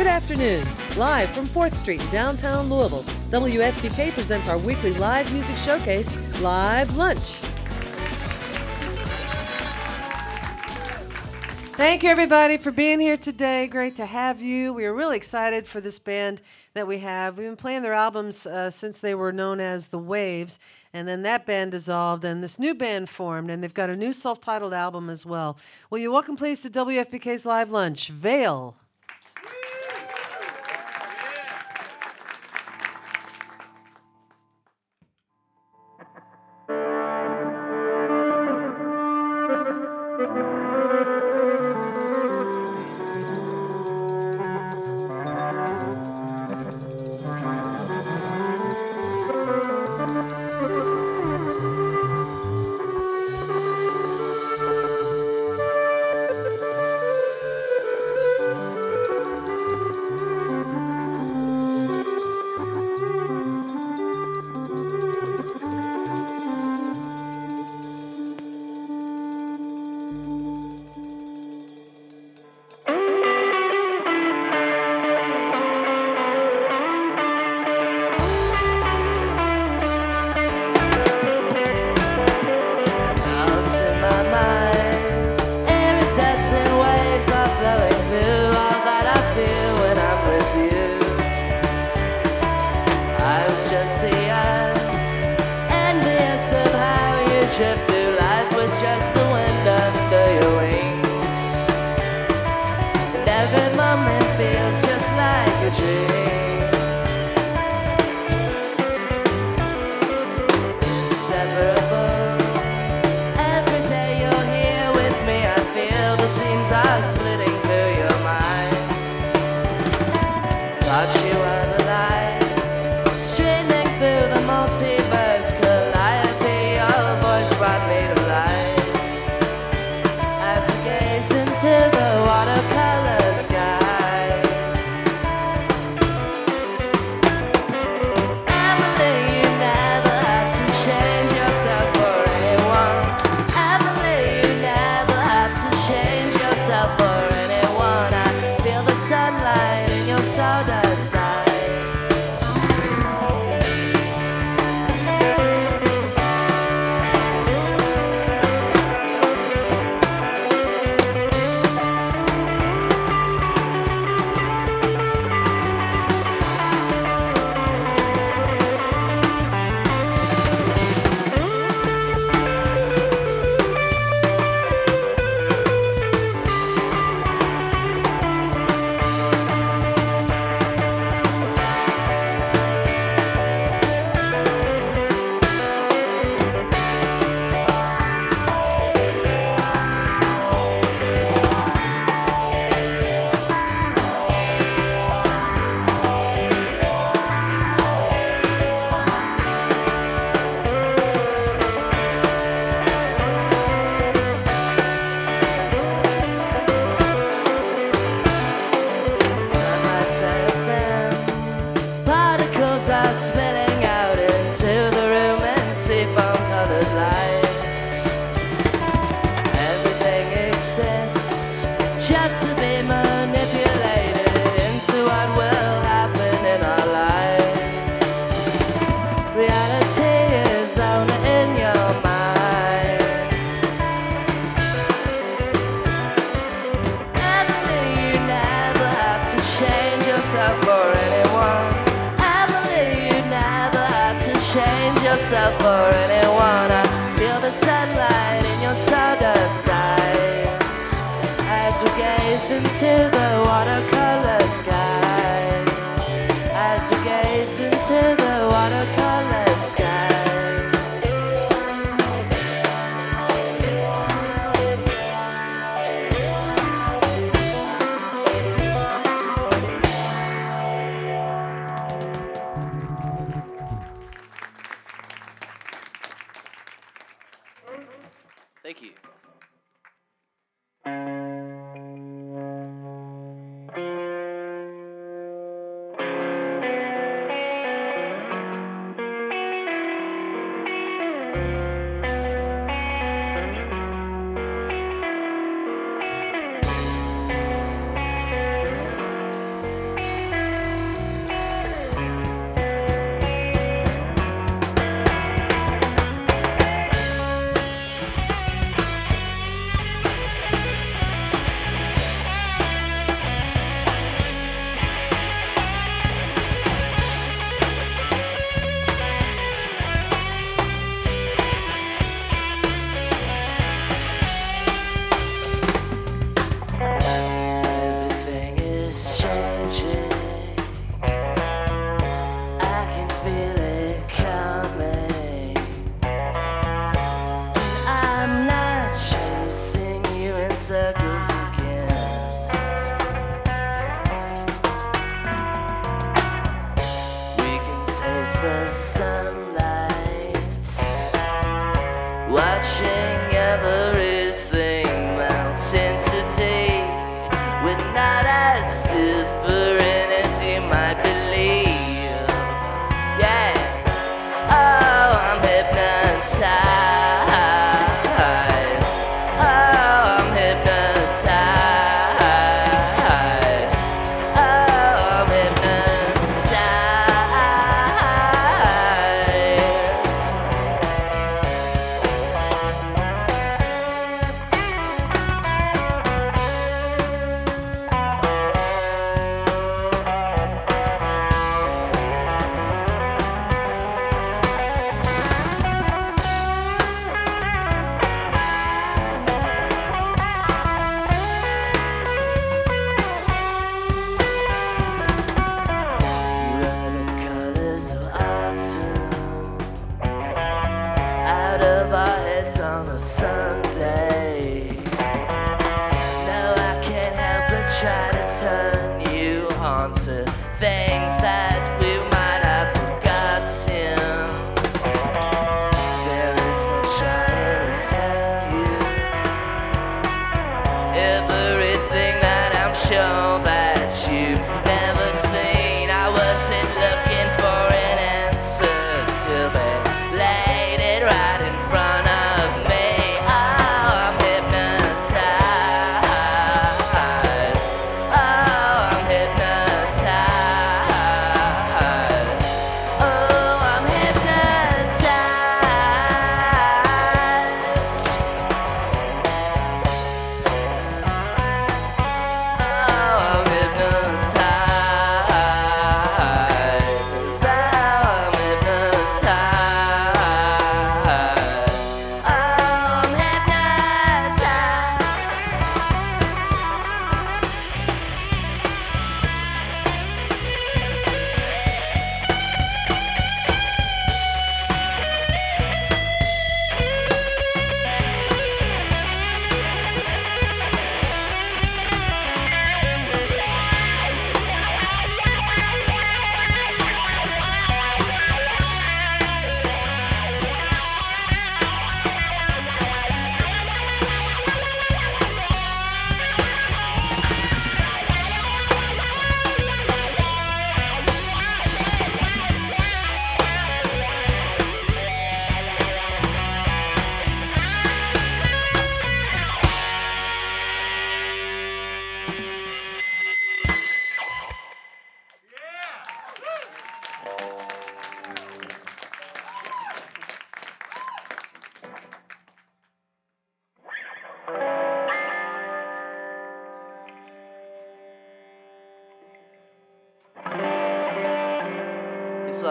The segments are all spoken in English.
Good afternoon. Live from 4th Street in downtown Louisville, WFPK presents our weekly live music showcase, Live Lunch. Thank you, everybody, for being here today. Great to have you. We are really excited for this band that we have. We've been playing their albums uh, since they were known as The Waves, and then that band dissolved, and this new band formed, and they've got a new self titled album as well. Will you welcome, please, to WFPK's Live Lunch, Vale.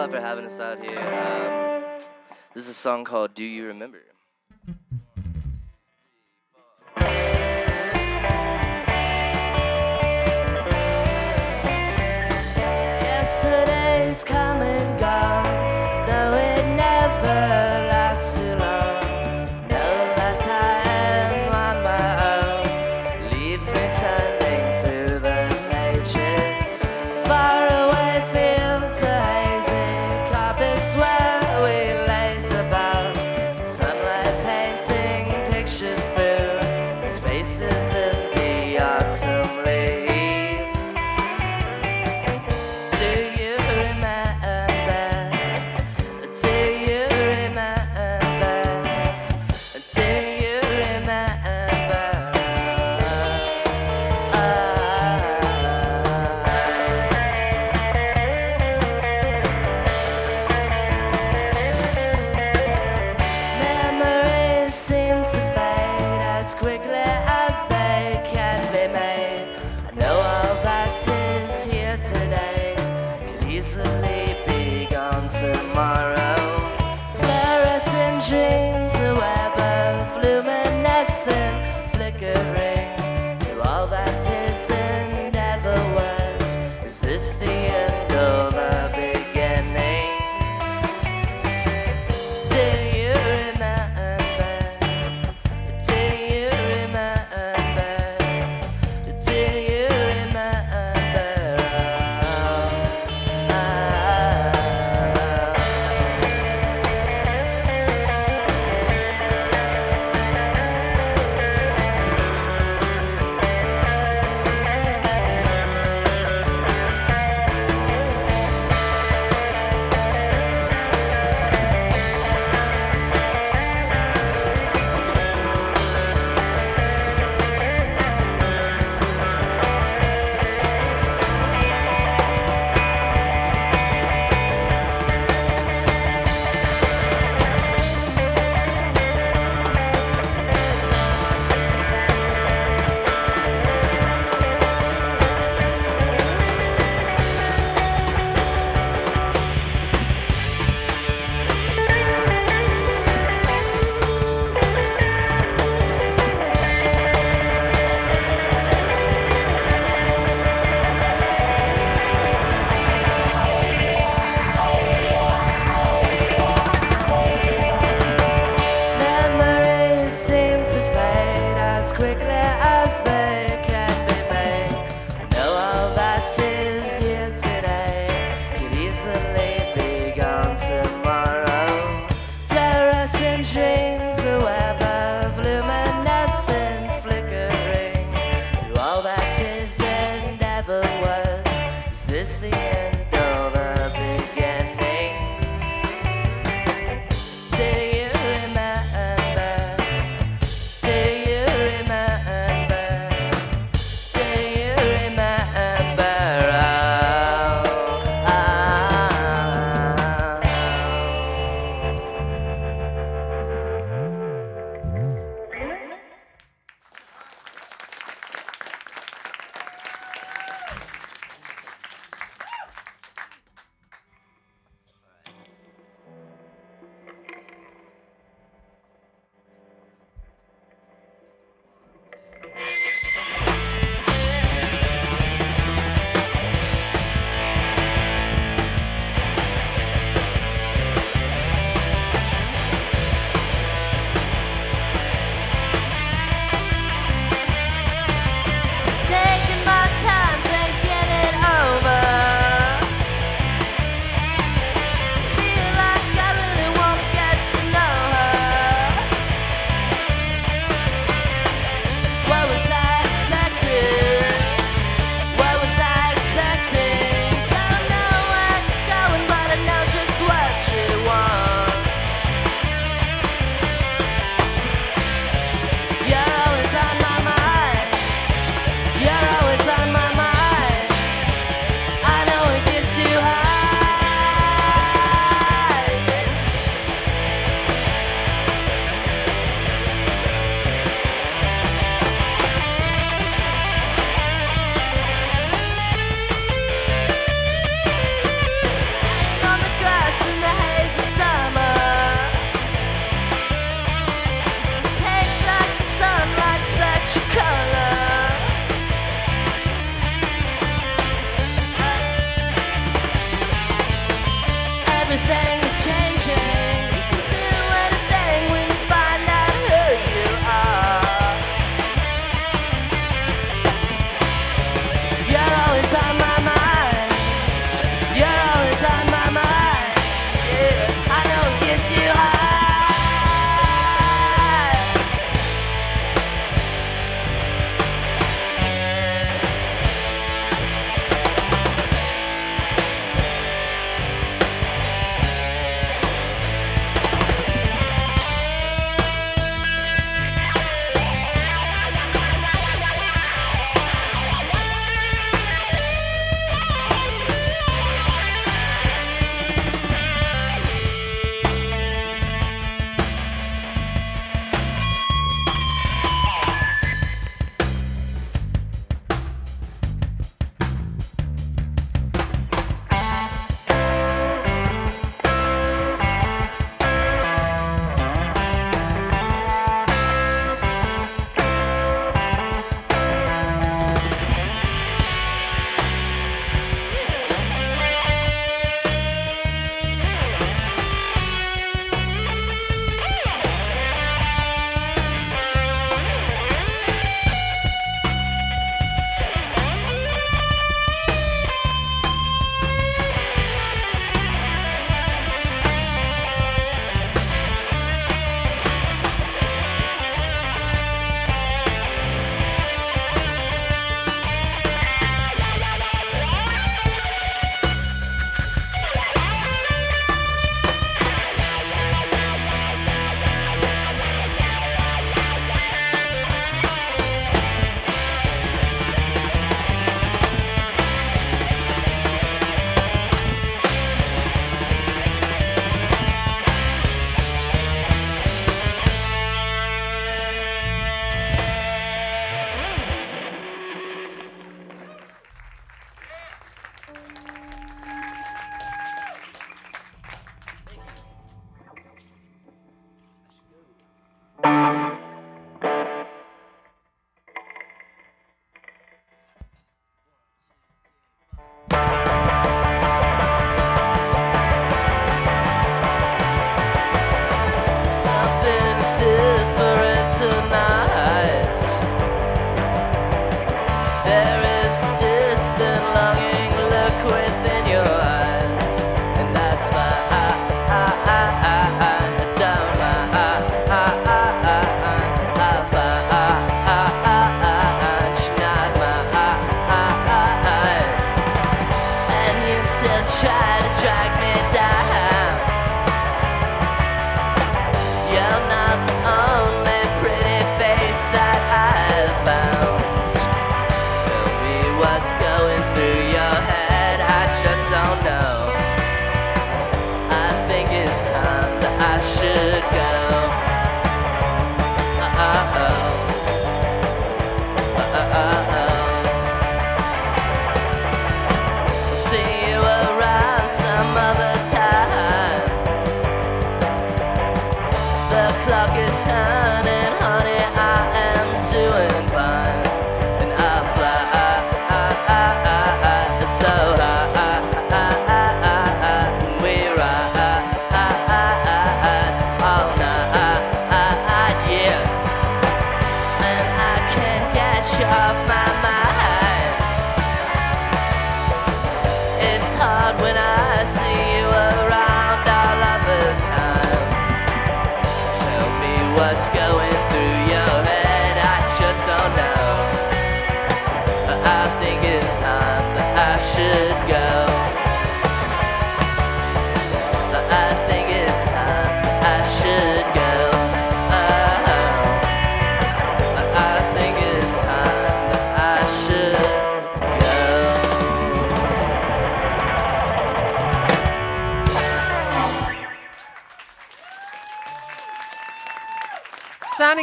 For having us out here. Um, this is a song called Do You Remember?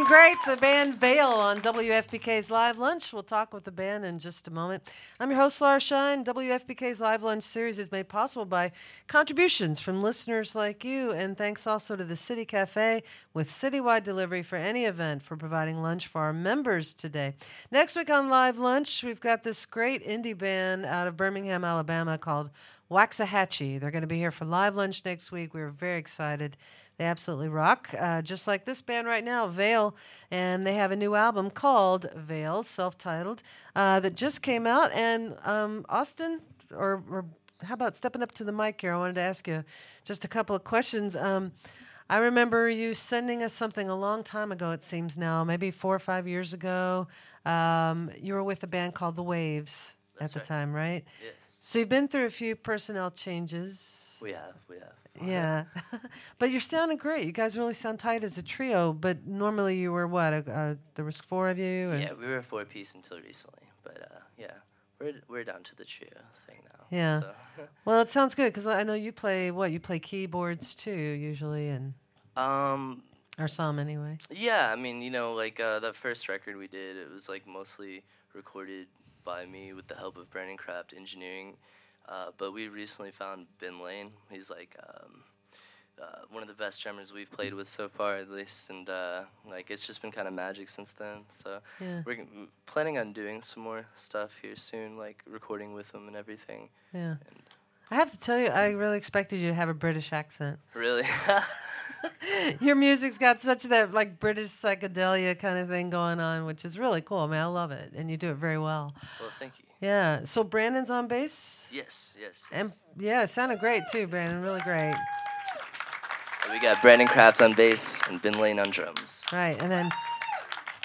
Great, the band Vale on WFPK's Live Lunch. We'll talk with the band in just a moment. I'm your host, Laura Shine. WFPK's Live Lunch series is made possible by contributions from listeners like you, and thanks also to the City Cafe with citywide delivery for any event for providing lunch for our members today. Next week on Live Lunch, we've got this great indie band out of Birmingham, Alabama called Waxahatchee. They're going to be here for Live Lunch next week. We're very excited. They absolutely rock, uh, just like this band right now, Vale. And they have a new album called Vale, self titled, uh, that just came out. And um, Austin, or, or how about stepping up to the mic here? I wanted to ask you just a couple of questions. Um, I remember you sending us something a long time ago, it seems now, maybe four or five years ago. Um, you were with a band called The Waves That's at the right. time, right? Yes, So you've been through a few personnel changes. we have, we have. Yeah, but you're sounding great. You guys really sound tight as a trio. But normally you were what? Uh, there was four of you. and- Yeah, we were a four piece until recently, but uh, yeah, we're we're down to the trio thing now. Yeah. So. Well, it sounds good because I know you play what? You play keyboards too, usually, and um. or some anyway. Yeah, I mean, you know, like uh, the first record we did, it was like mostly recorded by me with the help of Brandon Craft Engineering. Uh, but we recently found Ben Lane. He's like um, uh, one of the best drummers we've played with so far, at least, and uh, like it's just been kind of magic since then. So Yeah. we're g- planning on doing some more stuff here soon, like recording with him and everything. Yeah. I have to tell you, I really expected you to have a British accent. Really? Your music's got such that like British psychedelia kind of thing going on, which is really cool. I mean, I love it, and you do it very well. well, thank you. Yeah. So Brandon's on bass, Yes, yes. and yeah, it sounded great too, Brandon. Really great. And we got Brandon Craft on bass and Ben Lane on drums. Right, and then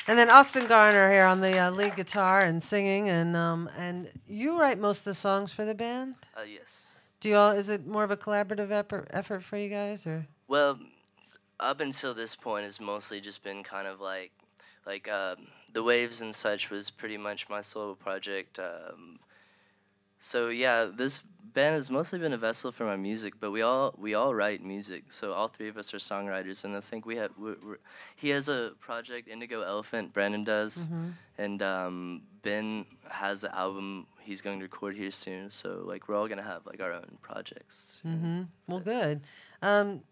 and then Austin Garner here on the uh, lead guitar and singing, and um and you write most of the songs for the band. Uh, yes. Do you all? Is it more of a collaborative effort effort for you guys, or? Well, up until this point, it's mostly just been kind of like, like um, the waves and such was pretty much my solo project. Um, so yeah, this band has mostly been a vessel for my music, but we all we all write music. So all three of us are songwriters, and I think we have. We're, we're, he has a project, Indigo Elephant. Brandon does, and um, Ben has an album he's going to record here soon. So like we're all gonna have like our own projects. Mm-hmm. Well, good. Um,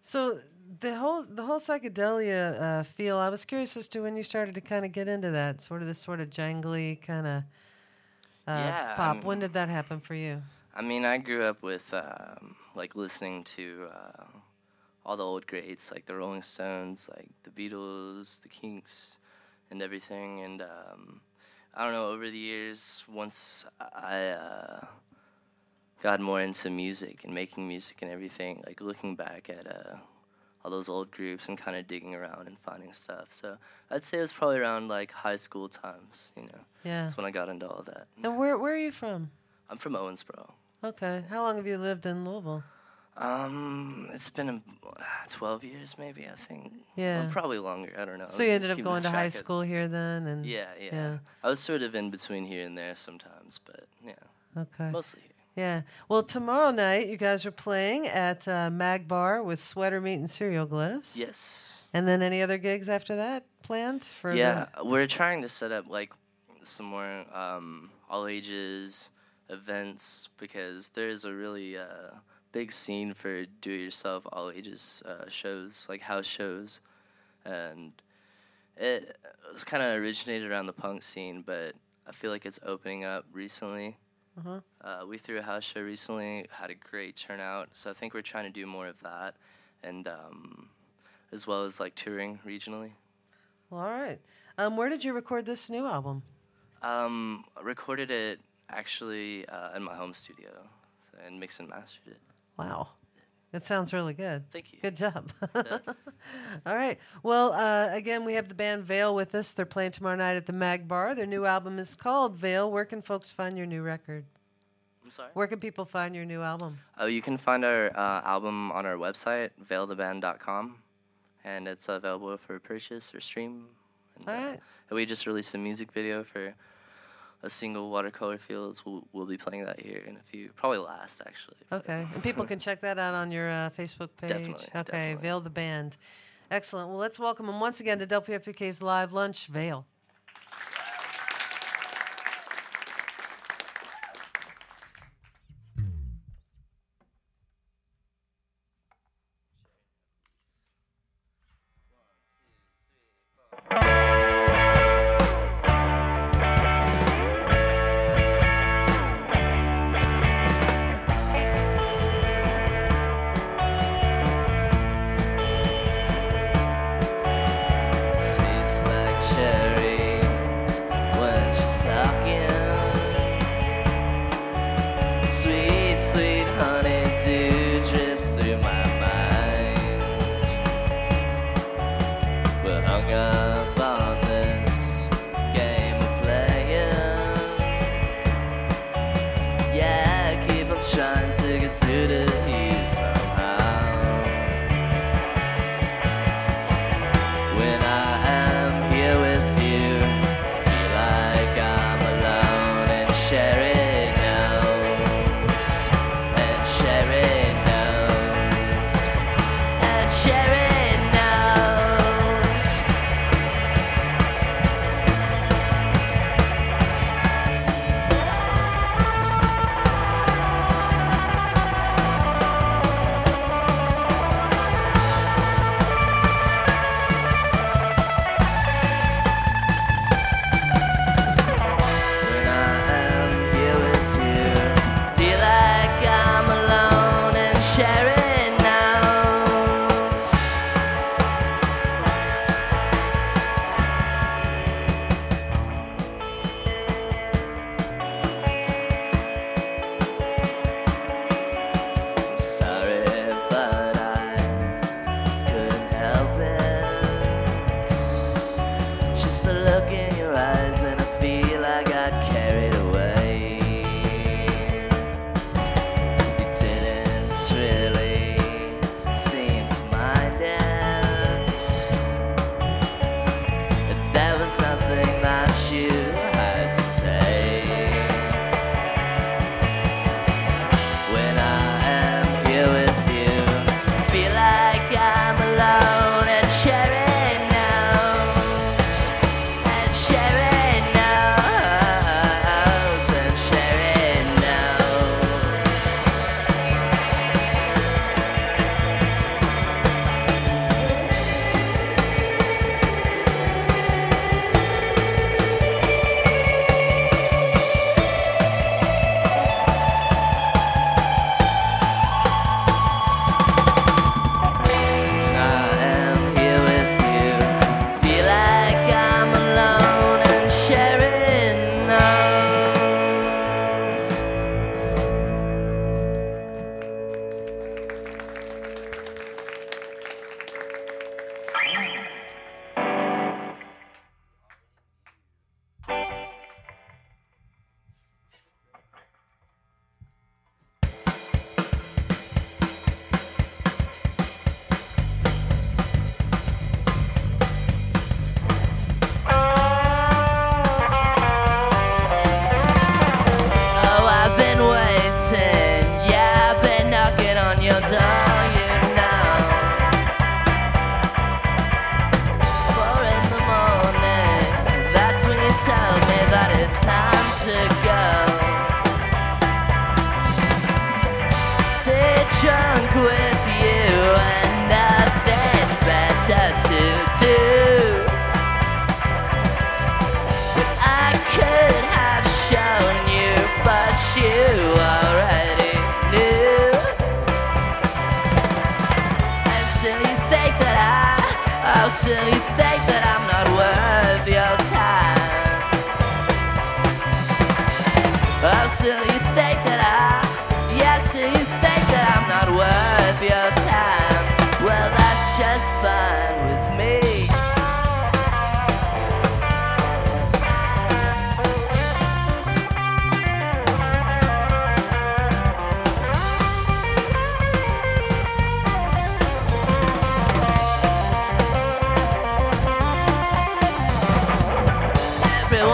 so the whole the whole psychedelia uh, feel. I was curious as to when you started to kind of get into that sort of this sort of jangly kind of uh, Yeah, I pop. when did that happen for you? I mean, I grew up with um, like listening to uh, all the old greats like the Rolling Stones, like the Beatles, the Kinks, and everything. And um, I don't know. Over the years, once I uh, got more into music and making music and everything, like looking back at uh, all those old groups and kind of digging around and finding stuff. So I'd say it was probably around like high school times. You know, Yeah. that's when I got into all that. And where where are you from? I'm from Owensboro. Okay. How long have you lived in Louisville? Um, it's been um, 12 years, maybe I think. Yeah. Well, probably longer. I don't know. So you ended up going to high of- school here then, and Yeah, yeah, Yeah. I was sort of in between here and there sometimes, but yeah, Okay. mostly here. Yeah. Well, tomorrow night you guys are playing at uh, Mag Bar with Sweater Meat and Cereal Glyphs. Yes. And then any other gigs after that planned for? the- Yeah, we're trying to set up like some more um, all ages events because there's a really uh, big scene for do it yourself all ages uh, shows, like house shows. And it was kind of originated around the punk scene, but I feel like it's opening up recently. Uh-huh. Uh, we threw a house show recently, had a great turnout, so I think we're trying to do more of that, and um, as well as like touring regionally. Well, all right. Um, where did you record this new album? Um, I recorded it actually uh, in my home studio so, and mixed and mastered it. Wow. It sounds really good. Thank you. Good job. All right. Well, uh, again, we have the band Vale with us. They're playing tomorrow night at the Mag Bar. Their new album is called Vale. Where can folks find your new record? I'm sorry. Where can people find your new album? Oh, you can find our uh, album on our website, valetheband.com, and it's available for purchase or stream. And, All uh, and we just released a music video for a single watercolor fields. We'll, we'll be playing that here in a few, probably last actually. Okay. And people can check that out on your uh, Facebook page. Definitely, Okay. definitely. Vale the Band. Excellent. Well, let's welcome them once again to WFPK's Live Lunch, Vale. When I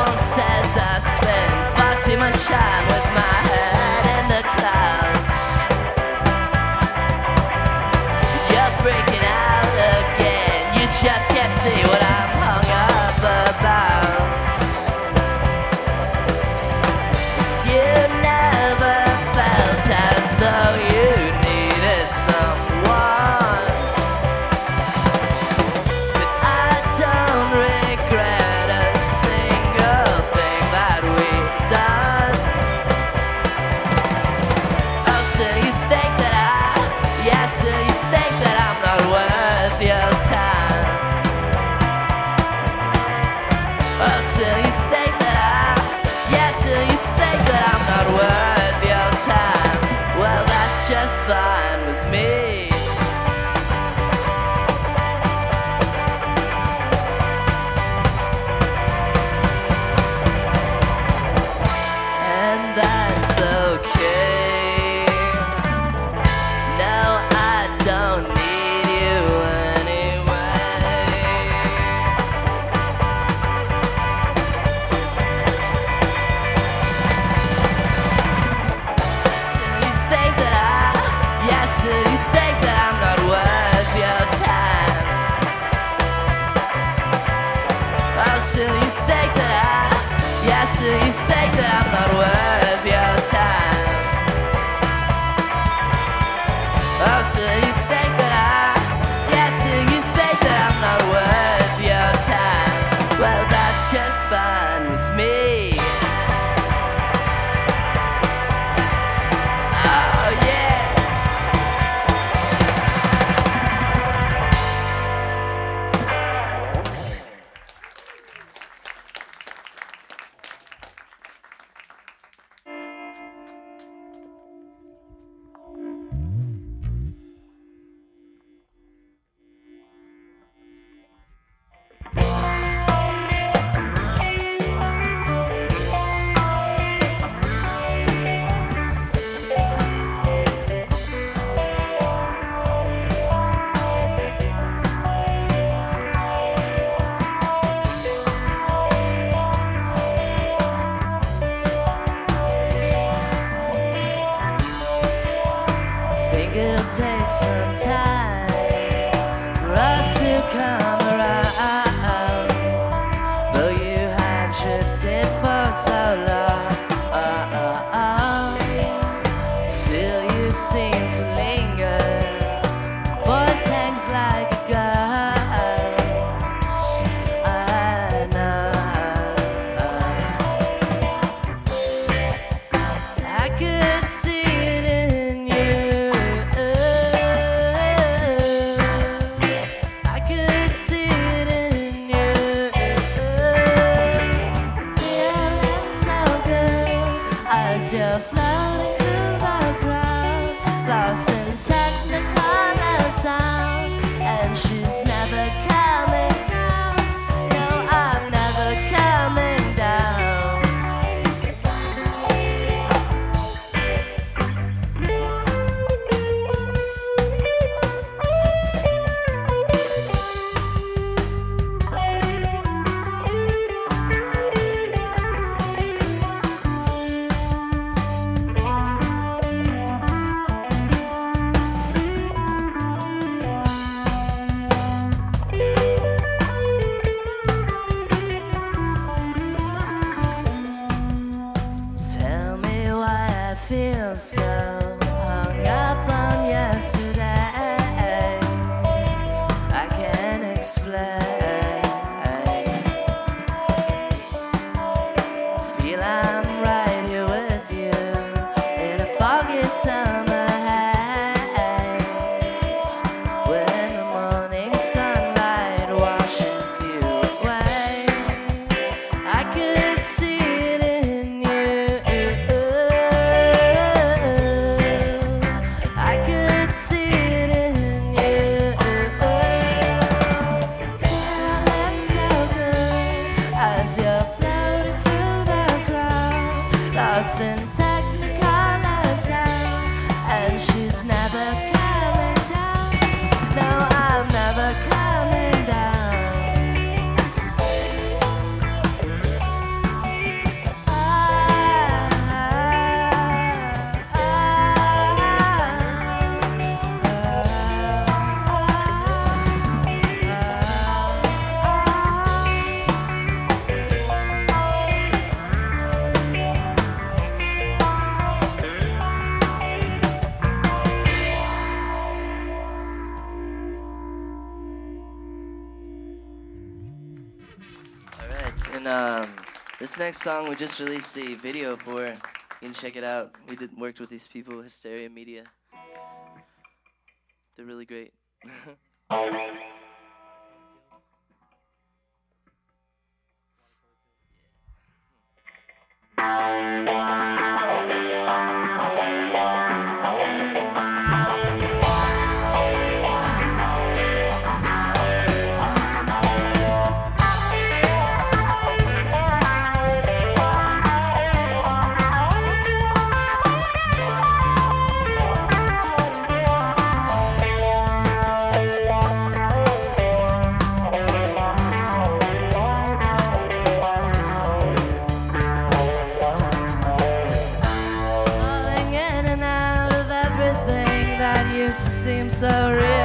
Everyone says I spend far too much time with my Some time for us to come. next song we just released a video for. You can check it out. We did worked with these people, Hysteria Media. They're really great. seems so real.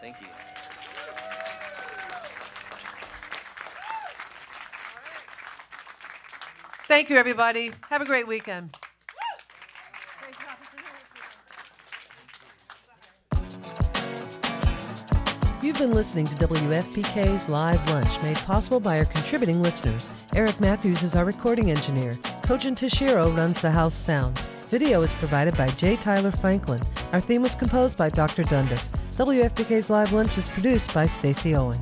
Thank you. Thank you, everybody. Have a great weekend. You've been listening to WFPK's Live Lunch, made possible by our contributing listeners. Eric Matthews is our recording engineer. Kojin Toshiro runs the house sound. Video is provided by J. Tyler Franklin. Our theme was composed by Dr. Dundas. WFPK's Live Lunch is produced by Stacy Owen.